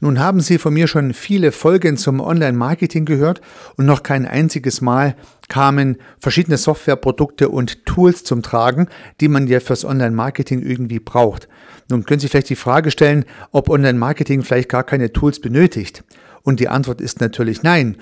Nun haben Sie von mir schon viele Folgen zum Online-Marketing gehört und noch kein einziges Mal kamen verschiedene Softwareprodukte und Tools zum Tragen, die man ja fürs Online-Marketing irgendwie braucht. Nun können Sie vielleicht die Frage stellen, ob Online-Marketing vielleicht gar keine Tools benötigt. Und die Antwort ist natürlich nein.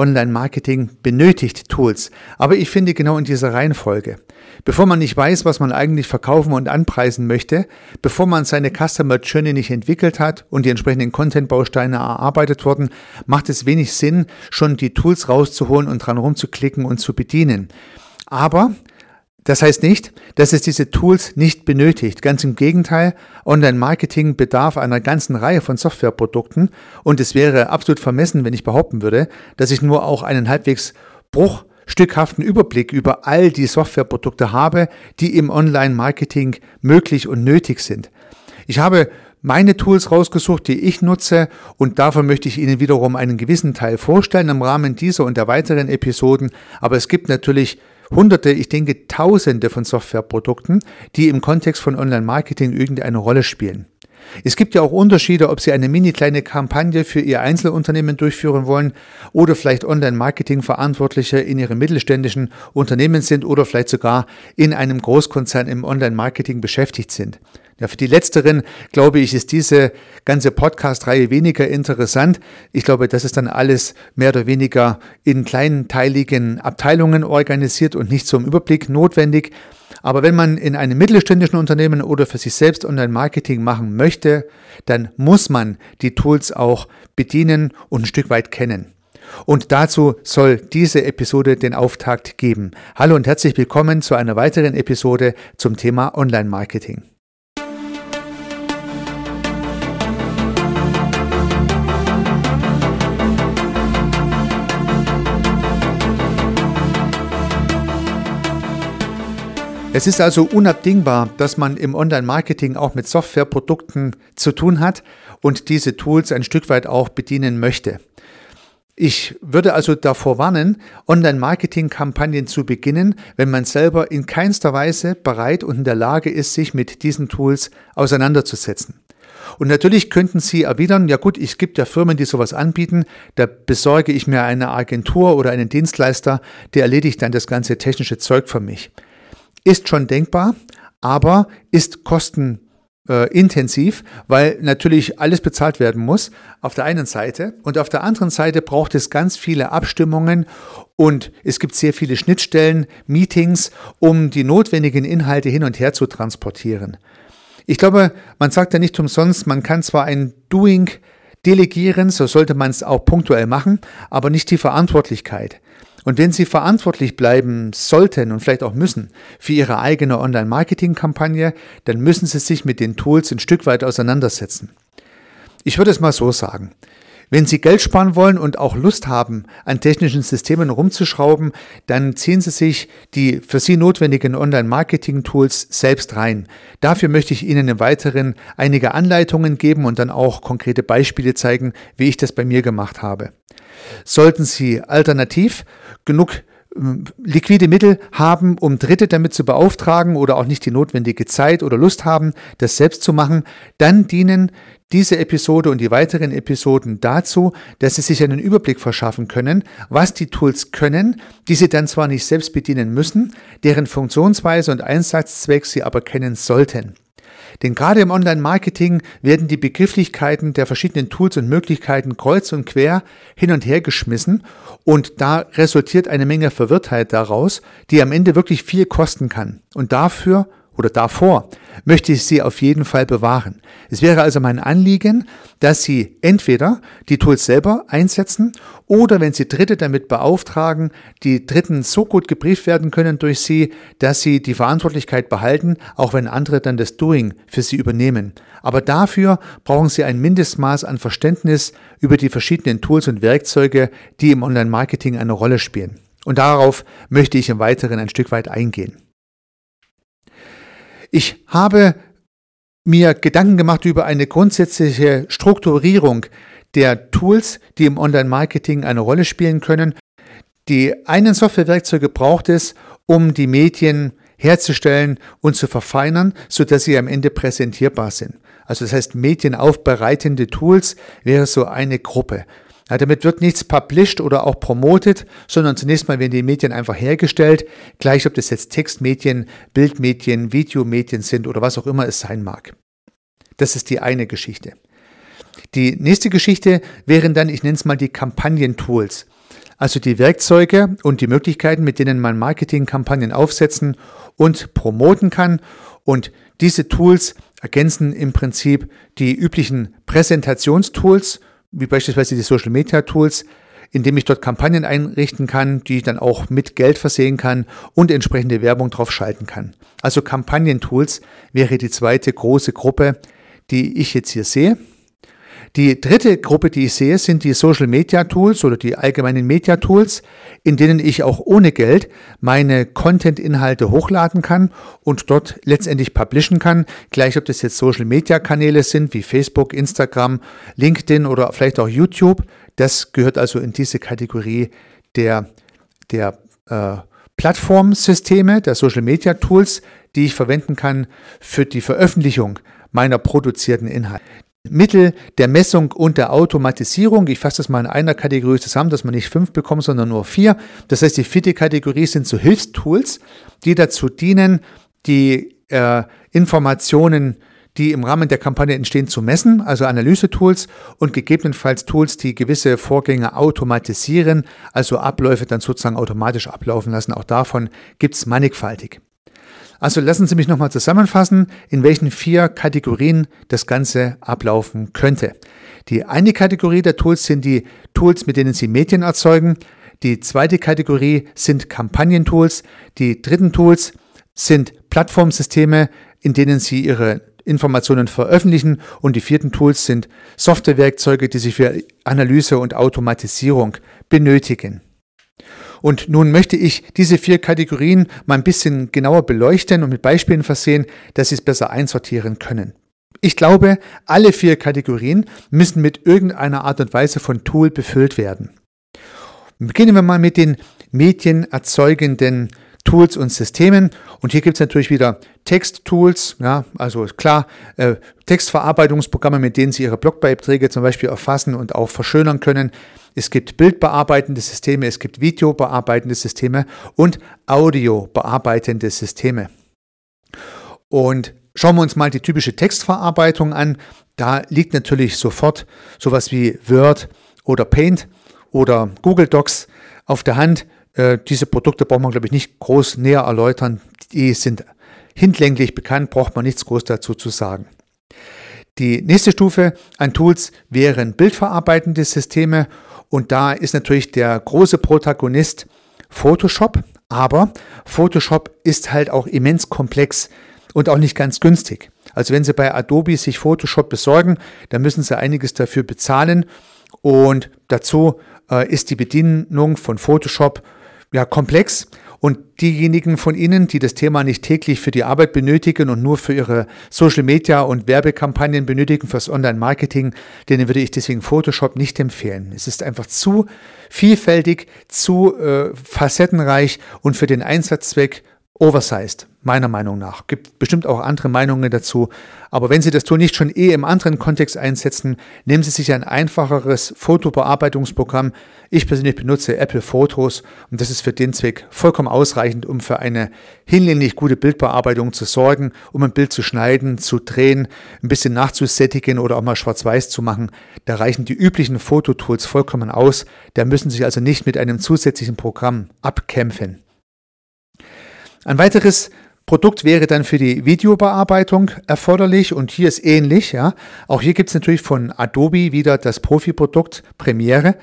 Online-Marketing benötigt Tools, aber ich finde genau in dieser Reihenfolge. Bevor man nicht weiß, was man eigentlich verkaufen und anpreisen möchte, bevor man seine Customer Journey nicht entwickelt hat und die entsprechenden Content-Bausteine erarbeitet wurden, macht es wenig Sinn, schon die Tools rauszuholen und dran rumzuklicken und zu bedienen. Aber das heißt nicht, dass es diese Tools nicht benötigt. Ganz im Gegenteil, Online-Marketing bedarf einer ganzen Reihe von Softwareprodukten und es wäre absolut vermessen, wenn ich behaupten würde, dass ich nur auch einen halbwegs bruchstückhaften Überblick über all die Softwareprodukte habe, die im Online-Marketing möglich und nötig sind. Ich habe meine Tools rausgesucht, die ich nutze und davon möchte ich Ihnen wiederum einen gewissen Teil vorstellen im Rahmen dieser und der weiteren Episoden. Aber es gibt natürlich Hunderte, ich denke Tausende von Softwareprodukten, die im Kontext von Online-Marketing irgendeine Rolle spielen. Es gibt ja auch Unterschiede, ob Sie eine mini kleine Kampagne für Ihr Einzelunternehmen durchführen wollen oder vielleicht Online-Marketing-Verantwortliche in Ihrem mittelständischen Unternehmen sind oder vielleicht sogar in einem Großkonzern im Online-Marketing beschäftigt sind. Ja, für die Letzteren, glaube ich, ist diese ganze Podcast-Reihe weniger interessant. Ich glaube, das ist dann alles mehr oder weniger in kleinteiligen Abteilungen organisiert und nicht zum Überblick notwendig. Aber wenn man in einem mittelständischen Unternehmen oder für sich selbst Online-Marketing machen möchte, dann muss man die Tools auch bedienen und ein Stück weit kennen. Und dazu soll diese Episode den Auftakt geben. Hallo und herzlich willkommen zu einer weiteren Episode zum Thema Online-Marketing. Es ist also unabdingbar, dass man im Online-Marketing auch mit Softwareprodukten zu tun hat und diese Tools ein Stück weit auch bedienen möchte. Ich würde also davor warnen, Online-Marketing-Kampagnen zu beginnen, wenn man selber in keinster Weise bereit und in der Lage ist, sich mit diesen Tools auseinanderzusetzen. Und natürlich könnten Sie erwidern, ja gut, es gibt ja Firmen, die sowas anbieten, da besorge ich mir eine Agentur oder einen Dienstleister, der erledigt dann das ganze technische Zeug für mich ist schon denkbar, aber ist kostenintensiv, weil natürlich alles bezahlt werden muss auf der einen Seite und auf der anderen Seite braucht es ganz viele Abstimmungen und es gibt sehr viele Schnittstellen, Meetings, um die notwendigen Inhalte hin und her zu transportieren. Ich glaube, man sagt ja nicht umsonst, man kann zwar ein Doing delegieren, so sollte man es auch punktuell machen, aber nicht die Verantwortlichkeit. Und wenn Sie verantwortlich bleiben sollten und vielleicht auch müssen für Ihre eigene Online-Marketing-Kampagne, dann müssen Sie sich mit den Tools ein Stück weit auseinandersetzen. Ich würde es mal so sagen. Wenn Sie Geld sparen wollen und auch Lust haben, an technischen Systemen rumzuschrauben, dann ziehen Sie sich die für Sie notwendigen Online-Marketing-Tools selbst rein. Dafür möchte ich Ihnen im Weiteren einige Anleitungen geben und dann auch konkrete Beispiele zeigen, wie ich das bei mir gemacht habe. Sollten Sie alternativ genug liquide Mittel haben, um Dritte damit zu beauftragen oder auch nicht die notwendige Zeit oder Lust haben, das selbst zu machen, dann dienen diese Episode und die weiteren Episoden dazu, dass Sie sich einen Überblick verschaffen können, was die Tools können, die Sie dann zwar nicht selbst bedienen müssen, deren Funktionsweise und Einsatzzweck Sie aber kennen sollten. Denn gerade im Online-Marketing werden die Begrifflichkeiten der verschiedenen Tools und Möglichkeiten kreuz und quer hin und her geschmissen und da resultiert eine Menge Verwirrtheit daraus, die am Ende wirklich viel kosten kann. Und dafür oder davor möchte ich Sie auf jeden Fall bewahren. Es wäre also mein Anliegen, dass Sie entweder die Tools selber einsetzen oder wenn Sie Dritte damit beauftragen, die Dritten so gut gebrieft werden können durch Sie, dass Sie die Verantwortlichkeit behalten, auch wenn andere dann das Doing für Sie übernehmen. Aber dafür brauchen Sie ein Mindestmaß an Verständnis über die verschiedenen Tools und Werkzeuge, die im Online-Marketing eine Rolle spielen. Und darauf möchte ich im Weiteren ein Stück weit eingehen. Ich habe mir Gedanken gemacht über eine grundsätzliche Strukturierung der Tools, die im Online-Marketing eine Rolle spielen können. Die einen Softwarewerkzeuge braucht es, um die Medien herzustellen und zu verfeinern, sodass sie am Ende präsentierbar sind. Also das heißt, medienaufbereitende Tools wäre so eine Gruppe. Ja, damit wird nichts published oder auch promotet, sondern zunächst mal werden die Medien einfach hergestellt, gleich ob das jetzt Textmedien, Bildmedien, Videomedien sind oder was auch immer es sein mag. Das ist die eine Geschichte. Die nächste Geschichte wären dann, ich nenne es mal die Kampagnentools. Also die Werkzeuge und die Möglichkeiten, mit denen man Marketingkampagnen aufsetzen und promoten kann. Und diese Tools ergänzen im Prinzip die üblichen Präsentationstools, wie beispielsweise die Social Media Tools, indem ich dort Kampagnen einrichten kann, die ich dann auch mit Geld versehen kann und entsprechende Werbung drauf schalten kann. Also Kampagnentools wäre die zweite große Gruppe, die ich jetzt hier sehe. Die dritte Gruppe, die ich sehe, sind die Social Media Tools oder die allgemeinen Media Tools, in denen ich auch ohne Geld meine Content-Inhalte hochladen kann und dort letztendlich publishen kann. Gleich ob das jetzt Social Media Kanäle sind wie Facebook, Instagram, LinkedIn oder vielleicht auch YouTube. Das gehört also in diese Kategorie der, der äh, Plattformsysteme, der Social Media Tools, die ich verwenden kann für die Veröffentlichung meiner produzierten Inhalte. Mittel der Messung und der Automatisierung. Ich fasse das mal in einer Kategorie zusammen, dass man nicht fünf bekommt, sondern nur vier. Das heißt, die vierte Kategorie sind so Hilfstools, die dazu dienen, die äh, Informationen, die im Rahmen der Kampagne entstehen, zu messen, also Analysetools und gegebenenfalls Tools, die gewisse Vorgänge automatisieren, also Abläufe dann sozusagen automatisch ablaufen lassen. Auch davon gibt es mannigfaltig. Also lassen Sie mich nochmal zusammenfassen, in welchen vier Kategorien das Ganze ablaufen könnte. Die eine Kategorie der Tools sind die Tools, mit denen Sie Medien erzeugen. Die zweite Kategorie sind Kampagnentools. Die dritten Tools sind Plattformsysteme, in denen Sie Ihre Informationen veröffentlichen. Und die vierten Tools sind Softwarewerkzeuge, die Sie für Analyse und Automatisierung benötigen. Und nun möchte ich diese vier Kategorien mal ein bisschen genauer beleuchten und mit Beispielen versehen, dass Sie es besser einsortieren können. Ich glaube, alle vier Kategorien müssen mit irgendeiner Art und Weise von Tool befüllt werden. Beginnen wir mal mit den medienerzeugenden Tools und Systemen. Und hier gibt es natürlich wieder Text-Tools, ja, also klar, äh, Textverarbeitungsprogramme, mit denen Sie Ihre Blogbeiträge zum Beispiel erfassen und auch verschönern können. Es gibt bildbearbeitende Systeme, es gibt videobearbeitende Systeme und audiobearbeitende Systeme. Und schauen wir uns mal die typische Textverarbeitung an. Da liegt natürlich sofort sowas wie Word oder Paint oder Google Docs auf der Hand. Äh, diese Produkte braucht man, glaube ich, nicht groß näher erläutern. Die sind hinlänglich bekannt, braucht man nichts groß dazu zu sagen. Die nächste Stufe an Tools wären bildverarbeitende Systeme. Und da ist natürlich der große Protagonist Photoshop, aber Photoshop ist halt auch immens komplex und auch nicht ganz günstig. Also wenn Sie bei Adobe sich Photoshop besorgen, dann müssen Sie einiges dafür bezahlen. Und dazu äh, ist die Bedienung von Photoshop ja komplex und diejenigen von Ihnen, die das Thema nicht täglich für die Arbeit benötigen und nur für ihre Social Media und Werbekampagnen benötigen fürs Online-Marketing, denen würde ich deswegen Photoshop nicht empfehlen. Es ist einfach zu vielfältig, zu äh, facettenreich und für den Einsatzzweck oversized, meiner Meinung nach. Gibt bestimmt auch andere Meinungen dazu. Aber wenn Sie das Tool nicht schon eh im anderen Kontext einsetzen, nehmen Sie sich ein einfacheres Fotobearbeitungsprogramm. Ich persönlich benutze Apple Photos und das ist für den Zweck vollkommen ausreichend, um für eine hinlänglich gute Bildbearbeitung zu sorgen, um ein Bild zu schneiden, zu drehen, ein bisschen nachzusättigen oder auch mal schwarz-weiß zu machen. Da reichen die üblichen Fototools vollkommen aus. Da müssen Sie sich also nicht mit einem zusätzlichen Programm abkämpfen. Ein weiteres Produkt wäre dann für die Videobearbeitung erforderlich und hier ist ähnlich. Ja. Auch hier gibt es natürlich von Adobe wieder das Profi-Produkt Premiere,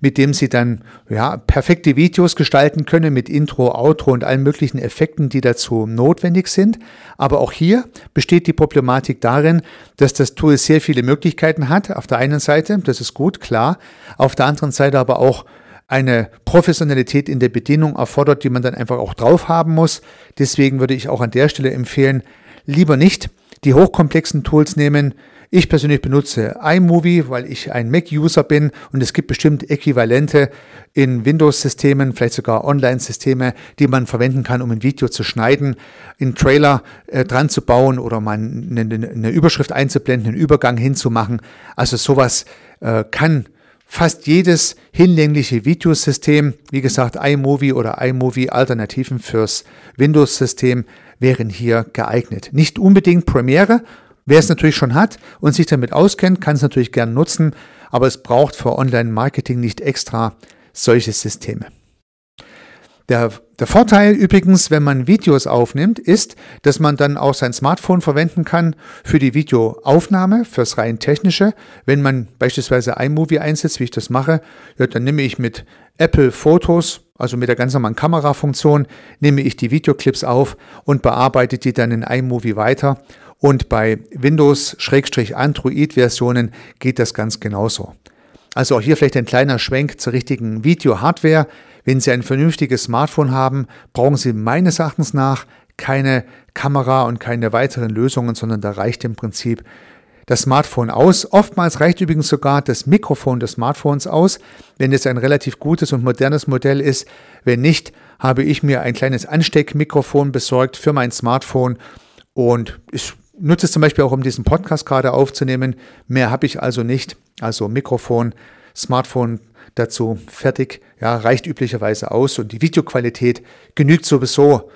mit dem Sie dann ja, perfekte Videos gestalten können mit Intro, Outro und allen möglichen Effekten, die dazu notwendig sind. Aber auch hier besteht die Problematik darin, dass das Tool sehr viele Möglichkeiten hat. Auf der einen Seite, das ist gut, klar. Auf der anderen Seite aber auch eine Professionalität in der Bedienung erfordert, die man dann einfach auch drauf haben muss. Deswegen würde ich auch an der Stelle empfehlen, lieber nicht die hochkomplexen Tools nehmen. Ich persönlich benutze iMovie, weil ich ein Mac-User bin und es gibt bestimmt Äquivalente in Windows-Systemen, vielleicht sogar Online-Systeme, die man verwenden kann, um ein Video zu schneiden, einen Trailer äh, dran zu bauen oder mal eine, eine, Überschrift einzublenden, einen Übergang hinzumachen. Also sowas äh, kann fast jedes hinlängliche Videosystem, wie gesagt, iMovie oder iMovie Alternativen fürs Windows-System wären hier geeignet. Nicht unbedingt Premiere, wer es natürlich schon hat und sich damit auskennt, kann es natürlich gern nutzen, aber es braucht für Online-Marketing nicht extra solche Systeme. Der, der, Vorteil übrigens, wenn man Videos aufnimmt, ist, dass man dann auch sein Smartphone verwenden kann für die Videoaufnahme, fürs rein technische. Wenn man beispielsweise iMovie einsetzt, wie ich das mache, ja, dann nehme ich mit Apple Fotos, also mit der ganz normalen Kamerafunktion, nehme ich die Videoclips auf und bearbeite die dann in iMovie weiter. Und bei Windows-Android-Versionen geht das ganz genauso. Also auch hier vielleicht ein kleiner Schwenk zur richtigen Video-Hardware. Wenn Sie ein vernünftiges Smartphone haben, brauchen Sie meines Erachtens nach keine Kamera und keine weiteren Lösungen, sondern da reicht im Prinzip das Smartphone aus. Oftmals reicht übrigens sogar das Mikrofon des Smartphones aus, wenn es ein relativ gutes und modernes Modell ist. Wenn nicht, habe ich mir ein kleines Ansteckmikrofon besorgt für mein Smartphone und ich nutze es zum Beispiel auch, um diesen Podcast gerade aufzunehmen. Mehr habe ich also nicht. Also Mikrofon, Smartphone dazu fertig. Ja, reicht üblicherweise aus und die Videoqualität genügt sowieso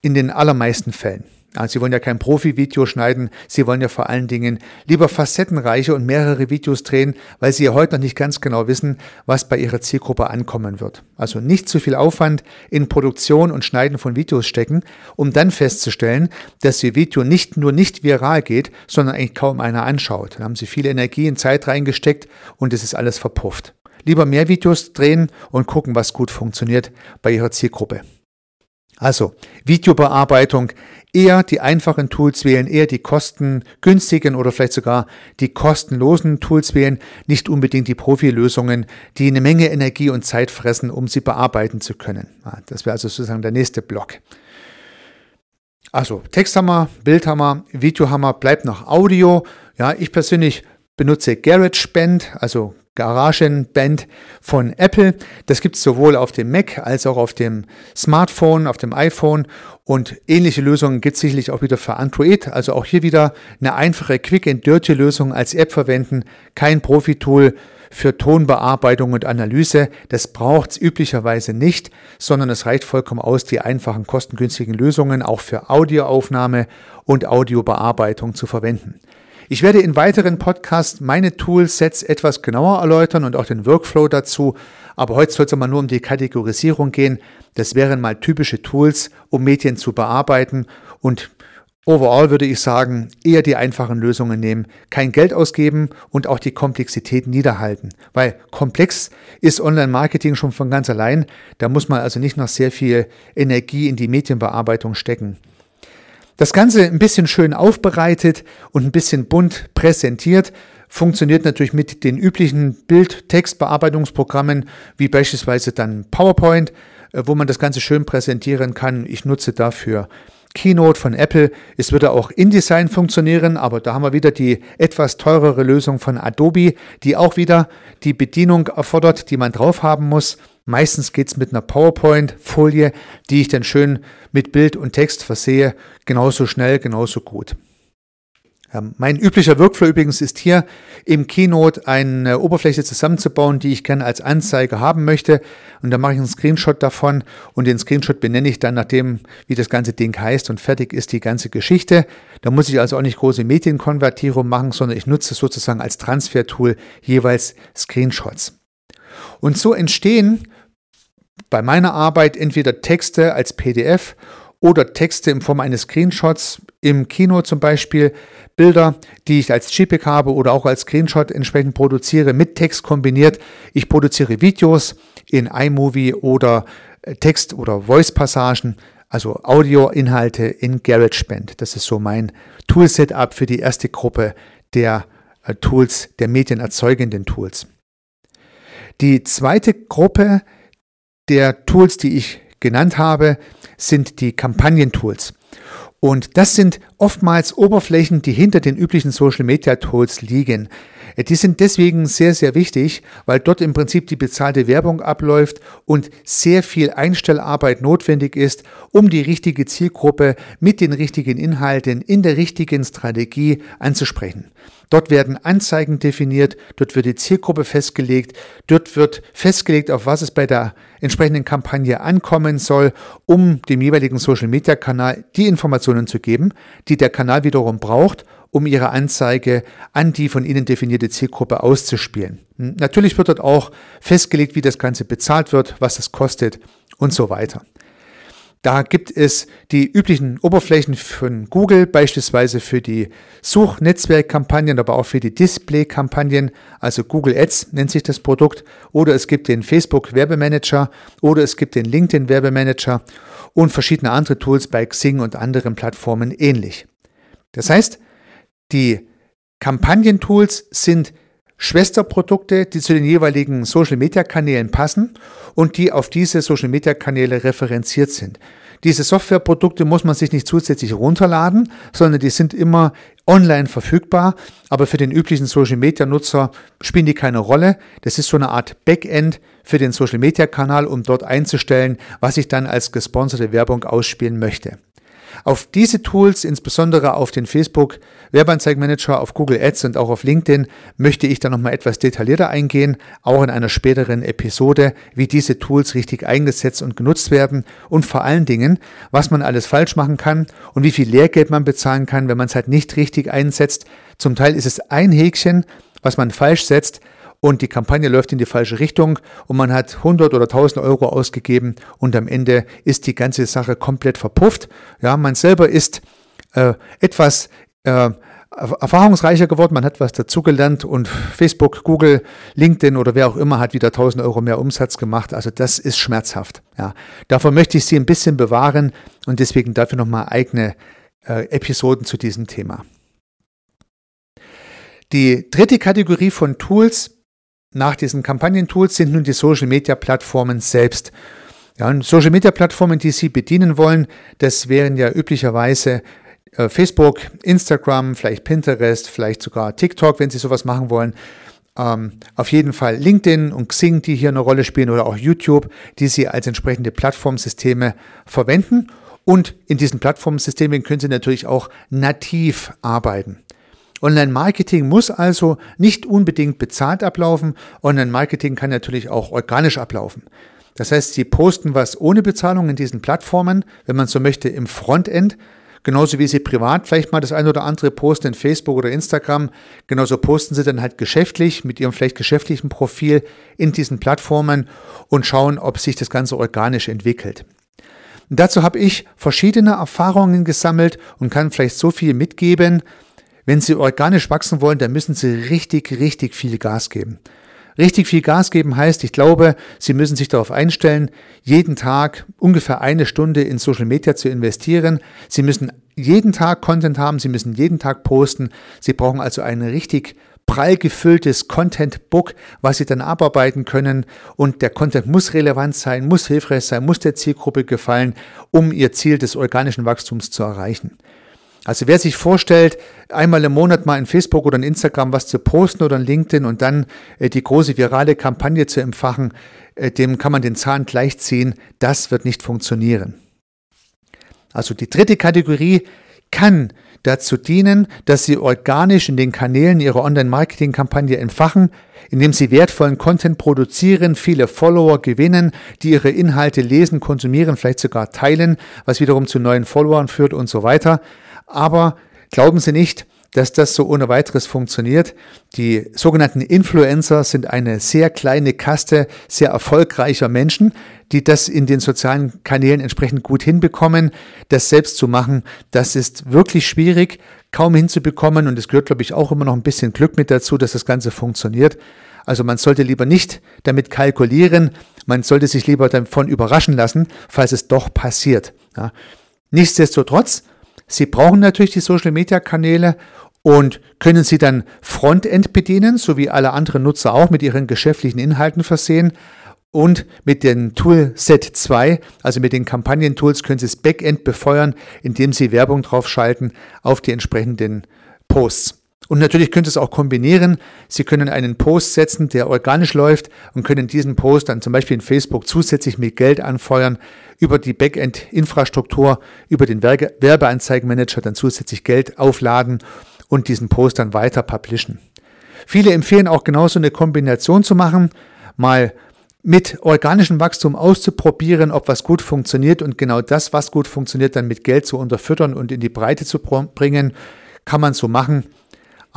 in den allermeisten Fällen. Sie wollen ja kein Profi-Video schneiden, Sie wollen ja vor allen Dingen lieber facettenreiche und mehrere Videos drehen, weil Sie ja heute noch nicht ganz genau wissen, was bei Ihrer Zielgruppe ankommen wird. Also nicht zu viel Aufwand in Produktion und Schneiden von Videos stecken, um dann festzustellen, dass Ihr Video nicht nur nicht viral geht, sondern eigentlich kaum einer anschaut. Da haben Sie viel Energie und Zeit reingesteckt und es ist alles verpufft. Lieber mehr Videos drehen und gucken, was gut funktioniert bei Ihrer Zielgruppe. Also, Videobearbeitung, eher die einfachen Tools wählen, eher die kostengünstigen oder vielleicht sogar die kostenlosen Tools wählen, nicht unbedingt die Profilösungen, die eine Menge Energie und Zeit fressen, um sie bearbeiten zu können. Das wäre also sozusagen der nächste Block. Also Texthammer, Bildhammer, Videohammer, bleibt noch Audio. Ja, ich persönlich benutze GarageBand, also Garagenband von Apple. Das gibt es sowohl auf dem Mac als auch auf dem Smartphone, auf dem iPhone. Und ähnliche Lösungen gibt es sicherlich auch wieder für Android. Also auch hier wieder eine einfache Quick-and-Dirty-Lösung als App verwenden. Kein Profi-Tool für Tonbearbeitung und Analyse. Das braucht es üblicherweise nicht, sondern es reicht vollkommen aus, die einfachen, kostengünstigen Lösungen auch für Audioaufnahme und Audiobearbeitung zu verwenden. Ich werde in weiteren Podcasts meine Toolsets etwas genauer erläutern und auch den Workflow dazu, aber heute soll es mal nur um die Kategorisierung gehen. Das wären mal typische Tools, um Medien zu bearbeiten und Overall würde ich sagen, eher die einfachen Lösungen nehmen, kein Geld ausgeben und auch die Komplexität niederhalten. Weil komplex ist Online-Marketing schon von ganz allein. Da muss man also nicht noch sehr viel Energie in die Medienbearbeitung stecken. Das Ganze ein bisschen schön aufbereitet und ein bisschen bunt präsentiert. Funktioniert natürlich mit den üblichen Bild-Text-Bearbeitungsprogrammen wie beispielsweise dann PowerPoint, äh, wo man das Ganze schön präsentieren kann. Ich nutze dafür Keynote von Apple. Es würde auch InDesign funktionieren, aber da haben wir wieder die etwas teurere Lösung von Adobe, die auch wieder die Bedienung erfordert, die man drauf haben muss. Meistens geht es mit einer PowerPoint-Folie, die ich dann schön mit Bild und Text versehe. Genauso schnell, genauso gut. Ja, mein üblicher Workflow übrigens ist hier im Keynote eine Oberfläche zusammenzubauen, die ich gerne als Anzeige haben möchte. Und dann mache ich einen Screenshot davon und den Screenshot benenne ich dann nachdem, wie das ganze Ding heißt und fertig ist die ganze Geschichte. Da muss ich also auch nicht große Medienkonvertierung machen, sondern ich nutze sozusagen als Transfertool jeweils Screenshots. Und so entstehen bei meiner Arbeit entweder Texte als PDF oder Texte in Form eines Screenshots im Kino zum Beispiel, Bilder, die ich als JPEG habe oder auch als Screenshot entsprechend produziere, mit Text kombiniert. Ich produziere Videos in iMovie oder äh, Text- oder Voice-Passagen, also Audioinhalte in GarageBand. Das ist so mein Tool-Setup für die erste Gruppe der äh, Tools, der medienerzeugenden Tools. Die zweite Gruppe der Tools, die ich genannt habe, sind die Kampagnentools. Und das sind oftmals Oberflächen, die hinter den üblichen Social Media Tools liegen. Die sind deswegen sehr, sehr wichtig, weil dort im Prinzip die bezahlte Werbung abläuft und sehr viel Einstellarbeit notwendig ist, um die richtige Zielgruppe mit den richtigen Inhalten in der richtigen Strategie anzusprechen. Dort werden Anzeigen definiert, dort wird die Zielgruppe festgelegt, dort wird festgelegt, auf was es bei der entsprechenden Kampagne ankommen soll, um dem jeweiligen Social-Media-Kanal die Informationen zu geben, die der Kanal wiederum braucht, um ihre Anzeige an die von ihnen definierte Zielgruppe auszuspielen. Natürlich wird dort auch festgelegt, wie das Ganze bezahlt wird, was es kostet und so weiter. Da gibt es die üblichen Oberflächen von Google, beispielsweise für die Suchnetzwerkkampagnen, aber auch für die Display-Kampagnen, also Google Ads nennt sich das Produkt, oder es gibt den Facebook Werbemanager oder es gibt den LinkedIn Werbemanager und verschiedene andere Tools bei Xing und anderen Plattformen ähnlich. Das heißt, die Kampagnentools sind Schwesterprodukte, die zu den jeweiligen Social-Media-Kanälen passen und die auf diese Social-Media-Kanäle referenziert sind. Diese Softwareprodukte muss man sich nicht zusätzlich runterladen, sondern die sind immer online verfügbar, aber für den üblichen Social-Media-Nutzer spielen die keine Rolle. Das ist so eine Art Backend für den Social-Media-Kanal, um dort einzustellen, was ich dann als gesponserte Werbung ausspielen möchte. Auf diese Tools, insbesondere auf den Facebook Werbeanzeigenmanager, auf Google Ads und auch auf LinkedIn, möchte ich dann nochmal etwas detaillierter eingehen, auch in einer späteren Episode, wie diese Tools richtig eingesetzt und genutzt werden und vor allen Dingen, was man alles falsch machen kann und wie viel Lehrgeld man bezahlen kann, wenn man es halt nicht richtig einsetzt. Zum Teil ist es ein Häkchen, was man falsch setzt, und die Kampagne läuft in die falsche Richtung und man hat 100 oder 1000 Euro ausgegeben und am Ende ist die ganze Sache komplett verpufft. Ja, man selber ist äh, etwas äh, erfahrungsreicher geworden, man hat was dazugelernt und Facebook, Google, LinkedIn oder wer auch immer hat wieder 1000 Euro mehr Umsatz gemacht. Also das ist schmerzhaft. Ja. Davon möchte ich Sie ein bisschen bewahren und deswegen dafür nochmal eigene äh, Episoden zu diesem Thema. Die dritte Kategorie von Tools nach diesen Kampagnentools sind nun die Social-Media-Plattformen selbst. Ja, Social-Media-Plattformen, die Sie bedienen wollen, das wären ja üblicherweise äh, Facebook, Instagram, vielleicht Pinterest, vielleicht sogar TikTok, wenn Sie sowas machen wollen. Ähm, auf jeden Fall LinkedIn und Xing, die hier eine Rolle spielen, oder auch YouTube, die Sie als entsprechende Plattformsysteme verwenden. Und in diesen Plattformsystemen können Sie natürlich auch nativ arbeiten. Online-Marketing muss also nicht unbedingt bezahlt ablaufen. Online-Marketing kann natürlich auch organisch ablaufen. Das heißt, Sie posten was ohne Bezahlung in diesen Plattformen, wenn man so möchte, im Frontend. Genauso wie Sie privat vielleicht mal das eine oder andere posten in Facebook oder Instagram, genauso posten Sie dann halt geschäftlich mit Ihrem vielleicht geschäftlichen Profil in diesen Plattformen und schauen, ob sich das Ganze organisch entwickelt. Dazu habe ich verschiedene Erfahrungen gesammelt und kann vielleicht so viel mitgeben, wenn Sie organisch wachsen wollen, dann müssen Sie richtig, richtig viel Gas geben. Richtig viel Gas geben heißt, ich glaube, Sie müssen sich darauf einstellen, jeden Tag ungefähr eine Stunde in Social Media zu investieren. Sie müssen jeden Tag Content haben, Sie müssen jeden Tag posten. Sie brauchen also ein richtig prall gefülltes Content Book, was Sie dann abarbeiten können. Und der Content muss relevant sein, muss hilfreich sein, muss der Zielgruppe gefallen, um Ihr Ziel des organischen Wachstums zu erreichen. Also wer sich vorstellt, einmal im Monat mal in Facebook oder in Instagram was zu posten oder in LinkedIn und dann äh, die große virale Kampagne zu empfachen, äh, dem kann man den Zahn gleichziehen. Das wird nicht funktionieren. Also die dritte Kategorie kann dazu dienen, dass Sie organisch in den Kanälen Ihrer Online-Marketing-Kampagne entfachen, indem Sie wertvollen Content produzieren, viele Follower gewinnen, die Ihre Inhalte lesen, konsumieren, vielleicht sogar teilen, was wiederum zu neuen Followern führt und so weiter. Aber glauben Sie nicht, dass das so ohne weiteres funktioniert. Die sogenannten Influencer sind eine sehr kleine Kaste sehr erfolgreicher Menschen, die das in den sozialen Kanälen entsprechend gut hinbekommen. Das selbst zu machen, das ist wirklich schwierig, kaum hinzubekommen und es gehört, glaube ich, auch immer noch ein bisschen Glück mit dazu, dass das Ganze funktioniert. Also man sollte lieber nicht damit kalkulieren, man sollte sich lieber davon überraschen lassen, falls es doch passiert. Ja. Nichtsdestotrotz, Sie brauchen natürlich die Social-Media-Kanäle und können sie dann Frontend bedienen, so wie alle anderen Nutzer auch mit ihren geschäftlichen Inhalten versehen. Und mit dem Toolset 2, also mit den Kampagnentools, können Sie das Backend befeuern, indem Sie Werbung draufschalten auf die entsprechenden Posts. Und natürlich können Sie es auch kombinieren. Sie können einen Post setzen, der organisch läuft und können diesen Post dann zum Beispiel in Facebook zusätzlich mit Geld anfeuern, über die Backend-Infrastruktur, über den Werbeanzeigenmanager dann zusätzlich Geld aufladen und diesen Post dann weiter publishen. Viele empfehlen auch genauso eine Kombination zu machen, mal mit organischem Wachstum auszuprobieren, ob was gut funktioniert und genau das, was gut funktioniert, dann mit Geld zu unterfüttern und in die Breite zu bringen, kann man so machen.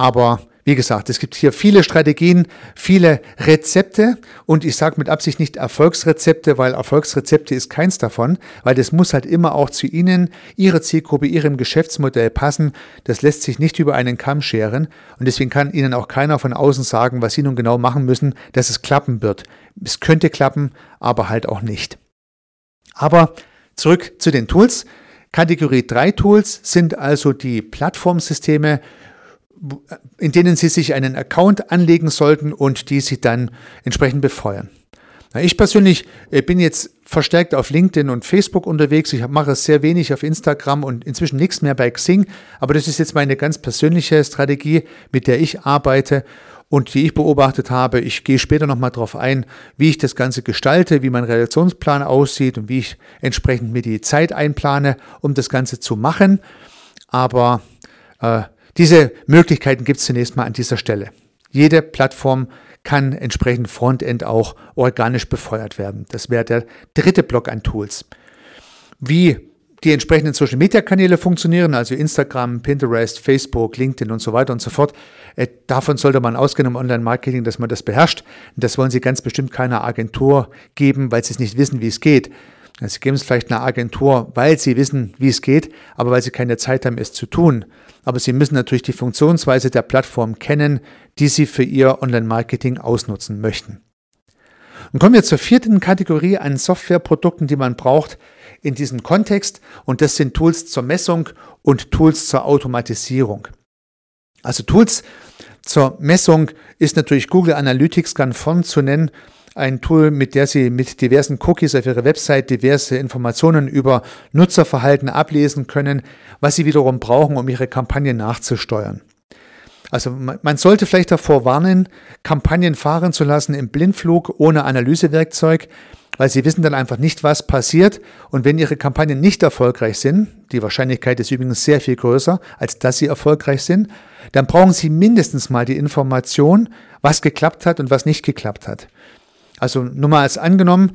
Aber wie gesagt, es gibt hier viele Strategien, viele Rezepte und ich sage mit Absicht nicht Erfolgsrezepte, weil Erfolgsrezepte ist keins davon, weil das muss halt immer auch zu Ihnen, Ihrer Zielgruppe, Ihrem Geschäftsmodell passen. Das lässt sich nicht über einen Kamm scheren und deswegen kann Ihnen auch keiner von außen sagen, was Sie nun genau machen müssen, dass es klappen wird. Es könnte klappen, aber halt auch nicht. Aber zurück zu den Tools. Kategorie 3 Tools sind also die Plattformsysteme, in denen Sie sich einen Account anlegen sollten und die Sie dann entsprechend befeuern. Ich persönlich äh, bin jetzt verstärkt auf LinkedIn und Facebook unterwegs. Ich mache sehr wenig auf Instagram und inzwischen nichts mehr bei Xing. Aber das ist jetzt meine ganz persönliche Strategie, mit der ich arbeite und die ich beobachtet habe. Ich gehe später nochmal darauf ein, wie ich das Ganze gestalte, wie mein Redaktionsplan aussieht und wie ich entsprechend mir die Zeit einplane, um das Ganze zu machen. Aber äh, diese Möglichkeiten gibt es zunächst mal an dieser Stelle. Jede Plattform kann entsprechend Frontend auch organisch befeuert werden. Das wäre der dritte Block an Tools. Wie die entsprechenden Social Media Kanäle funktionieren, also Instagram, Pinterest, Facebook, LinkedIn und so weiter und so fort. Äh, davon sollte man ausgehen im Online-Marketing, dass man das beherrscht. Das wollen Sie ganz bestimmt keiner Agentur geben, weil Sie es nicht wissen, wie es geht. Sie geben es vielleicht einer Agentur, weil Sie wissen, wie es geht, aber weil Sie keine Zeit haben, es zu tun. Aber Sie müssen natürlich die Funktionsweise der Plattform kennen, die Sie für Ihr Online-Marketing ausnutzen möchten. Und kommen wir zur vierten Kategorie an Softwareprodukten, die man braucht in diesem Kontext. Und das sind Tools zur Messung und Tools zur Automatisierung. Also Tools zur Messung ist natürlich Google Analytics ganz vorn zu nennen ein Tool, mit der Sie mit diversen Cookies auf Ihrer Website diverse Informationen über Nutzerverhalten ablesen können, was Sie wiederum brauchen, um Ihre Kampagne nachzusteuern. Also man sollte vielleicht davor warnen, Kampagnen fahren zu lassen im Blindflug ohne Analysewerkzeug, weil Sie wissen dann einfach nicht, was passiert. Und wenn Ihre Kampagnen nicht erfolgreich sind, die Wahrscheinlichkeit ist übrigens sehr viel größer, als dass sie erfolgreich sind, dann brauchen Sie mindestens mal die Information, was geklappt hat und was nicht geklappt hat. Also nur mal als angenommen,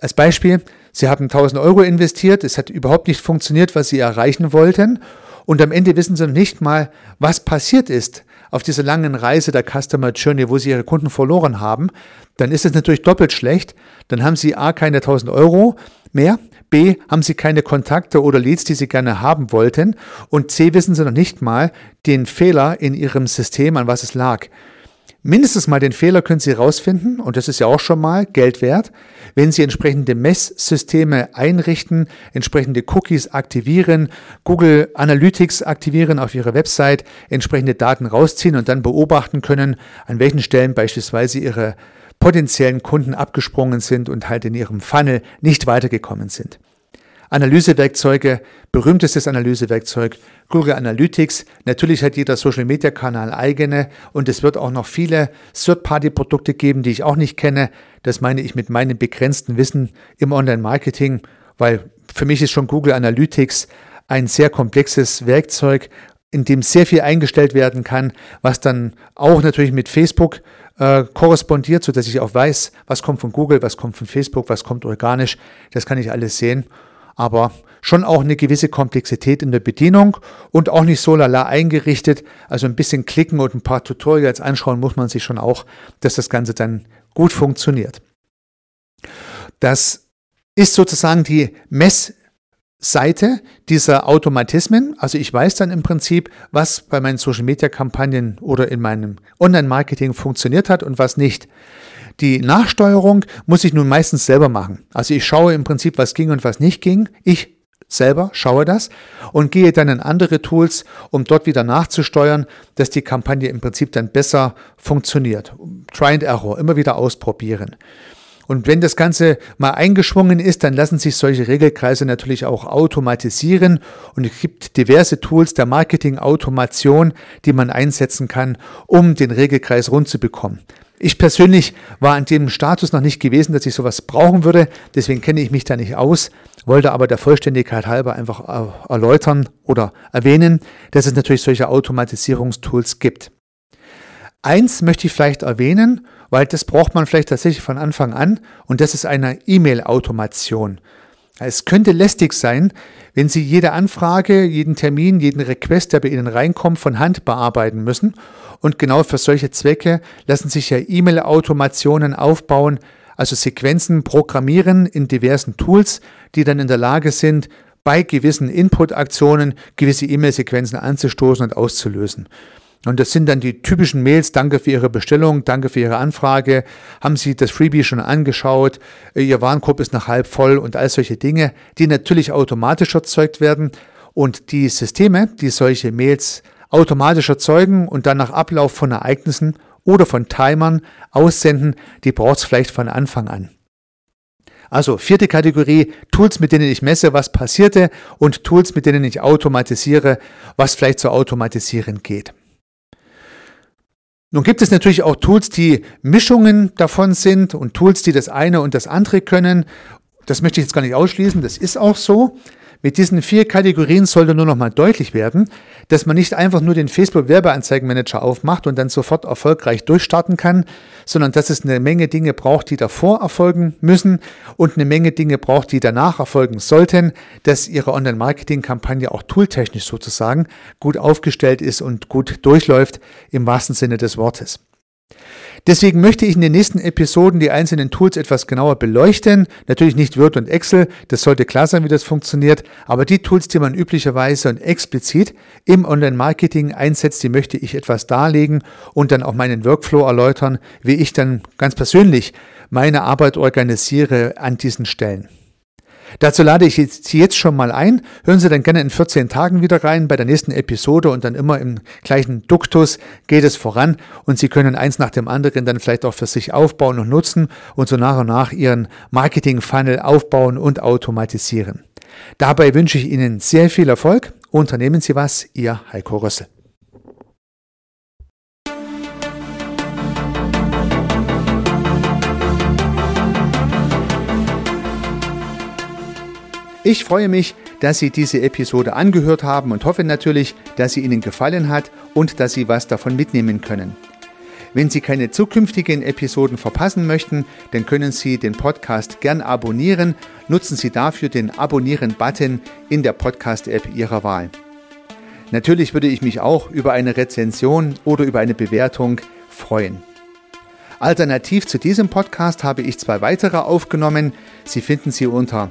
als Beispiel, Sie haben 1000 Euro investiert, es hat überhaupt nicht funktioniert, was Sie erreichen wollten und am Ende wissen Sie noch nicht mal, was passiert ist auf dieser langen Reise der Customer Journey, wo Sie Ihre Kunden verloren haben, dann ist es natürlich doppelt schlecht. Dann haben Sie A keine 1000 Euro mehr, B haben Sie keine Kontakte oder Leads, die Sie gerne haben wollten und C wissen Sie noch nicht mal den Fehler in Ihrem System, an was es lag. Mindestens mal den Fehler können Sie herausfinden, und das ist ja auch schon mal Geld wert, wenn Sie entsprechende Messsysteme einrichten, entsprechende Cookies aktivieren, Google Analytics aktivieren auf Ihrer Website, entsprechende Daten rausziehen und dann beobachten können, an welchen Stellen beispielsweise Ihre potenziellen Kunden abgesprungen sind und halt in Ihrem Funnel nicht weitergekommen sind. Analysewerkzeuge, berühmtestes Analysewerkzeug, Google Analytics. Natürlich hat jeder Social Media Kanal eigene und es wird auch noch viele Third-Party-Produkte geben, die ich auch nicht kenne. Das meine ich mit meinem begrenzten Wissen im Online-Marketing, weil für mich ist schon Google Analytics ein sehr komplexes Werkzeug, in dem sehr viel eingestellt werden kann, was dann auch natürlich mit Facebook äh, korrespondiert, sodass ich auch weiß, was kommt von Google, was kommt von Facebook, was kommt organisch. Das kann ich alles sehen aber schon auch eine gewisse Komplexität in der Bedienung und auch nicht so lala eingerichtet. Also ein bisschen klicken und ein paar Tutorials anschauen muss man sich schon auch, dass das Ganze dann gut funktioniert. Das ist sozusagen die Messseite dieser Automatismen. Also ich weiß dann im Prinzip, was bei meinen Social-Media-Kampagnen oder in meinem Online-Marketing funktioniert hat und was nicht. Die Nachsteuerung muss ich nun meistens selber machen. Also ich schaue im Prinzip, was ging und was nicht ging. Ich selber schaue das und gehe dann in andere Tools, um dort wieder nachzusteuern, dass die Kampagne im Prinzip dann besser funktioniert. Try and Error, immer wieder ausprobieren. Und wenn das Ganze mal eingeschwungen ist, dann lassen sich solche Regelkreise natürlich auch automatisieren. Und es gibt diverse Tools der Marketing-Automation, die man einsetzen kann, um den Regelkreis rund zu bekommen. Ich persönlich war an dem Status noch nicht gewesen, dass ich sowas brauchen würde. Deswegen kenne ich mich da nicht aus, wollte aber der Vollständigkeit halber einfach erläutern oder erwähnen, dass es natürlich solche Automatisierungstools gibt. Eins möchte ich vielleicht erwähnen, weil das braucht man vielleicht tatsächlich von Anfang an und das ist eine E-Mail-Automation. Es könnte lästig sein, wenn Sie jede Anfrage, jeden Termin, jeden Request, der bei Ihnen reinkommt, von Hand bearbeiten müssen. Und genau für solche Zwecke lassen sich ja E-Mail-Automationen aufbauen, also Sequenzen programmieren in diversen Tools, die dann in der Lage sind, bei gewissen Input-Aktionen gewisse E-Mail-Sequenzen anzustoßen und auszulösen. Und das sind dann die typischen Mails, danke für Ihre Bestellung, danke für Ihre Anfrage, haben Sie das Freebie schon angeschaut, Ihr Warenkorb ist noch halb voll und all solche Dinge, die natürlich automatisch erzeugt werden. Und die Systeme, die solche Mails automatisch erzeugen und dann nach Ablauf von Ereignissen oder von Timern aussenden, die braucht es vielleicht von Anfang an. Also vierte Kategorie, Tools, mit denen ich messe, was passierte und Tools, mit denen ich automatisiere, was vielleicht zu automatisieren geht. Nun gibt es natürlich auch Tools, die Mischungen davon sind und Tools, die das eine und das andere können. Das möchte ich jetzt gar nicht ausschließen, das ist auch so. Mit diesen vier Kategorien sollte nur noch mal deutlich werden, dass man nicht einfach nur den Facebook Werbeanzeigenmanager aufmacht und dann sofort erfolgreich durchstarten kann, sondern dass es eine Menge Dinge braucht, die davor erfolgen müssen und eine Menge Dinge braucht, die danach erfolgen sollten, dass Ihre Online-Marketing-Kampagne auch tooltechnisch sozusagen gut aufgestellt ist und gut durchläuft im wahrsten Sinne des Wortes. Deswegen möchte ich in den nächsten Episoden die einzelnen Tools etwas genauer beleuchten. Natürlich nicht Word und Excel, das sollte klar sein, wie das funktioniert, aber die Tools, die man üblicherweise und explizit im Online-Marketing einsetzt, die möchte ich etwas darlegen und dann auch meinen Workflow erläutern, wie ich dann ganz persönlich meine Arbeit organisiere an diesen Stellen. Dazu lade ich Sie jetzt schon mal ein. Hören Sie dann gerne in 14 Tagen wieder rein bei der nächsten Episode und dann immer im gleichen Duktus geht es voran und Sie können eins nach dem anderen dann vielleicht auch für sich aufbauen und nutzen und so nach und nach Ihren Marketing-Funnel aufbauen und automatisieren. Dabei wünsche ich Ihnen sehr viel Erfolg. Unternehmen Sie was, Ihr Heiko Rössel. Ich freue mich, dass Sie diese Episode angehört haben und hoffe natürlich, dass sie Ihnen gefallen hat und dass Sie was davon mitnehmen können. Wenn Sie keine zukünftigen Episoden verpassen möchten, dann können Sie den Podcast gern abonnieren. Nutzen Sie dafür den Abonnieren-Button in der Podcast-App Ihrer Wahl. Natürlich würde ich mich auch über eine Rezension oder über eine Bewertung freuen. Alternativ zu diesem Podcast habe ich zwei weitere aufgenommen. Sie finden sie unter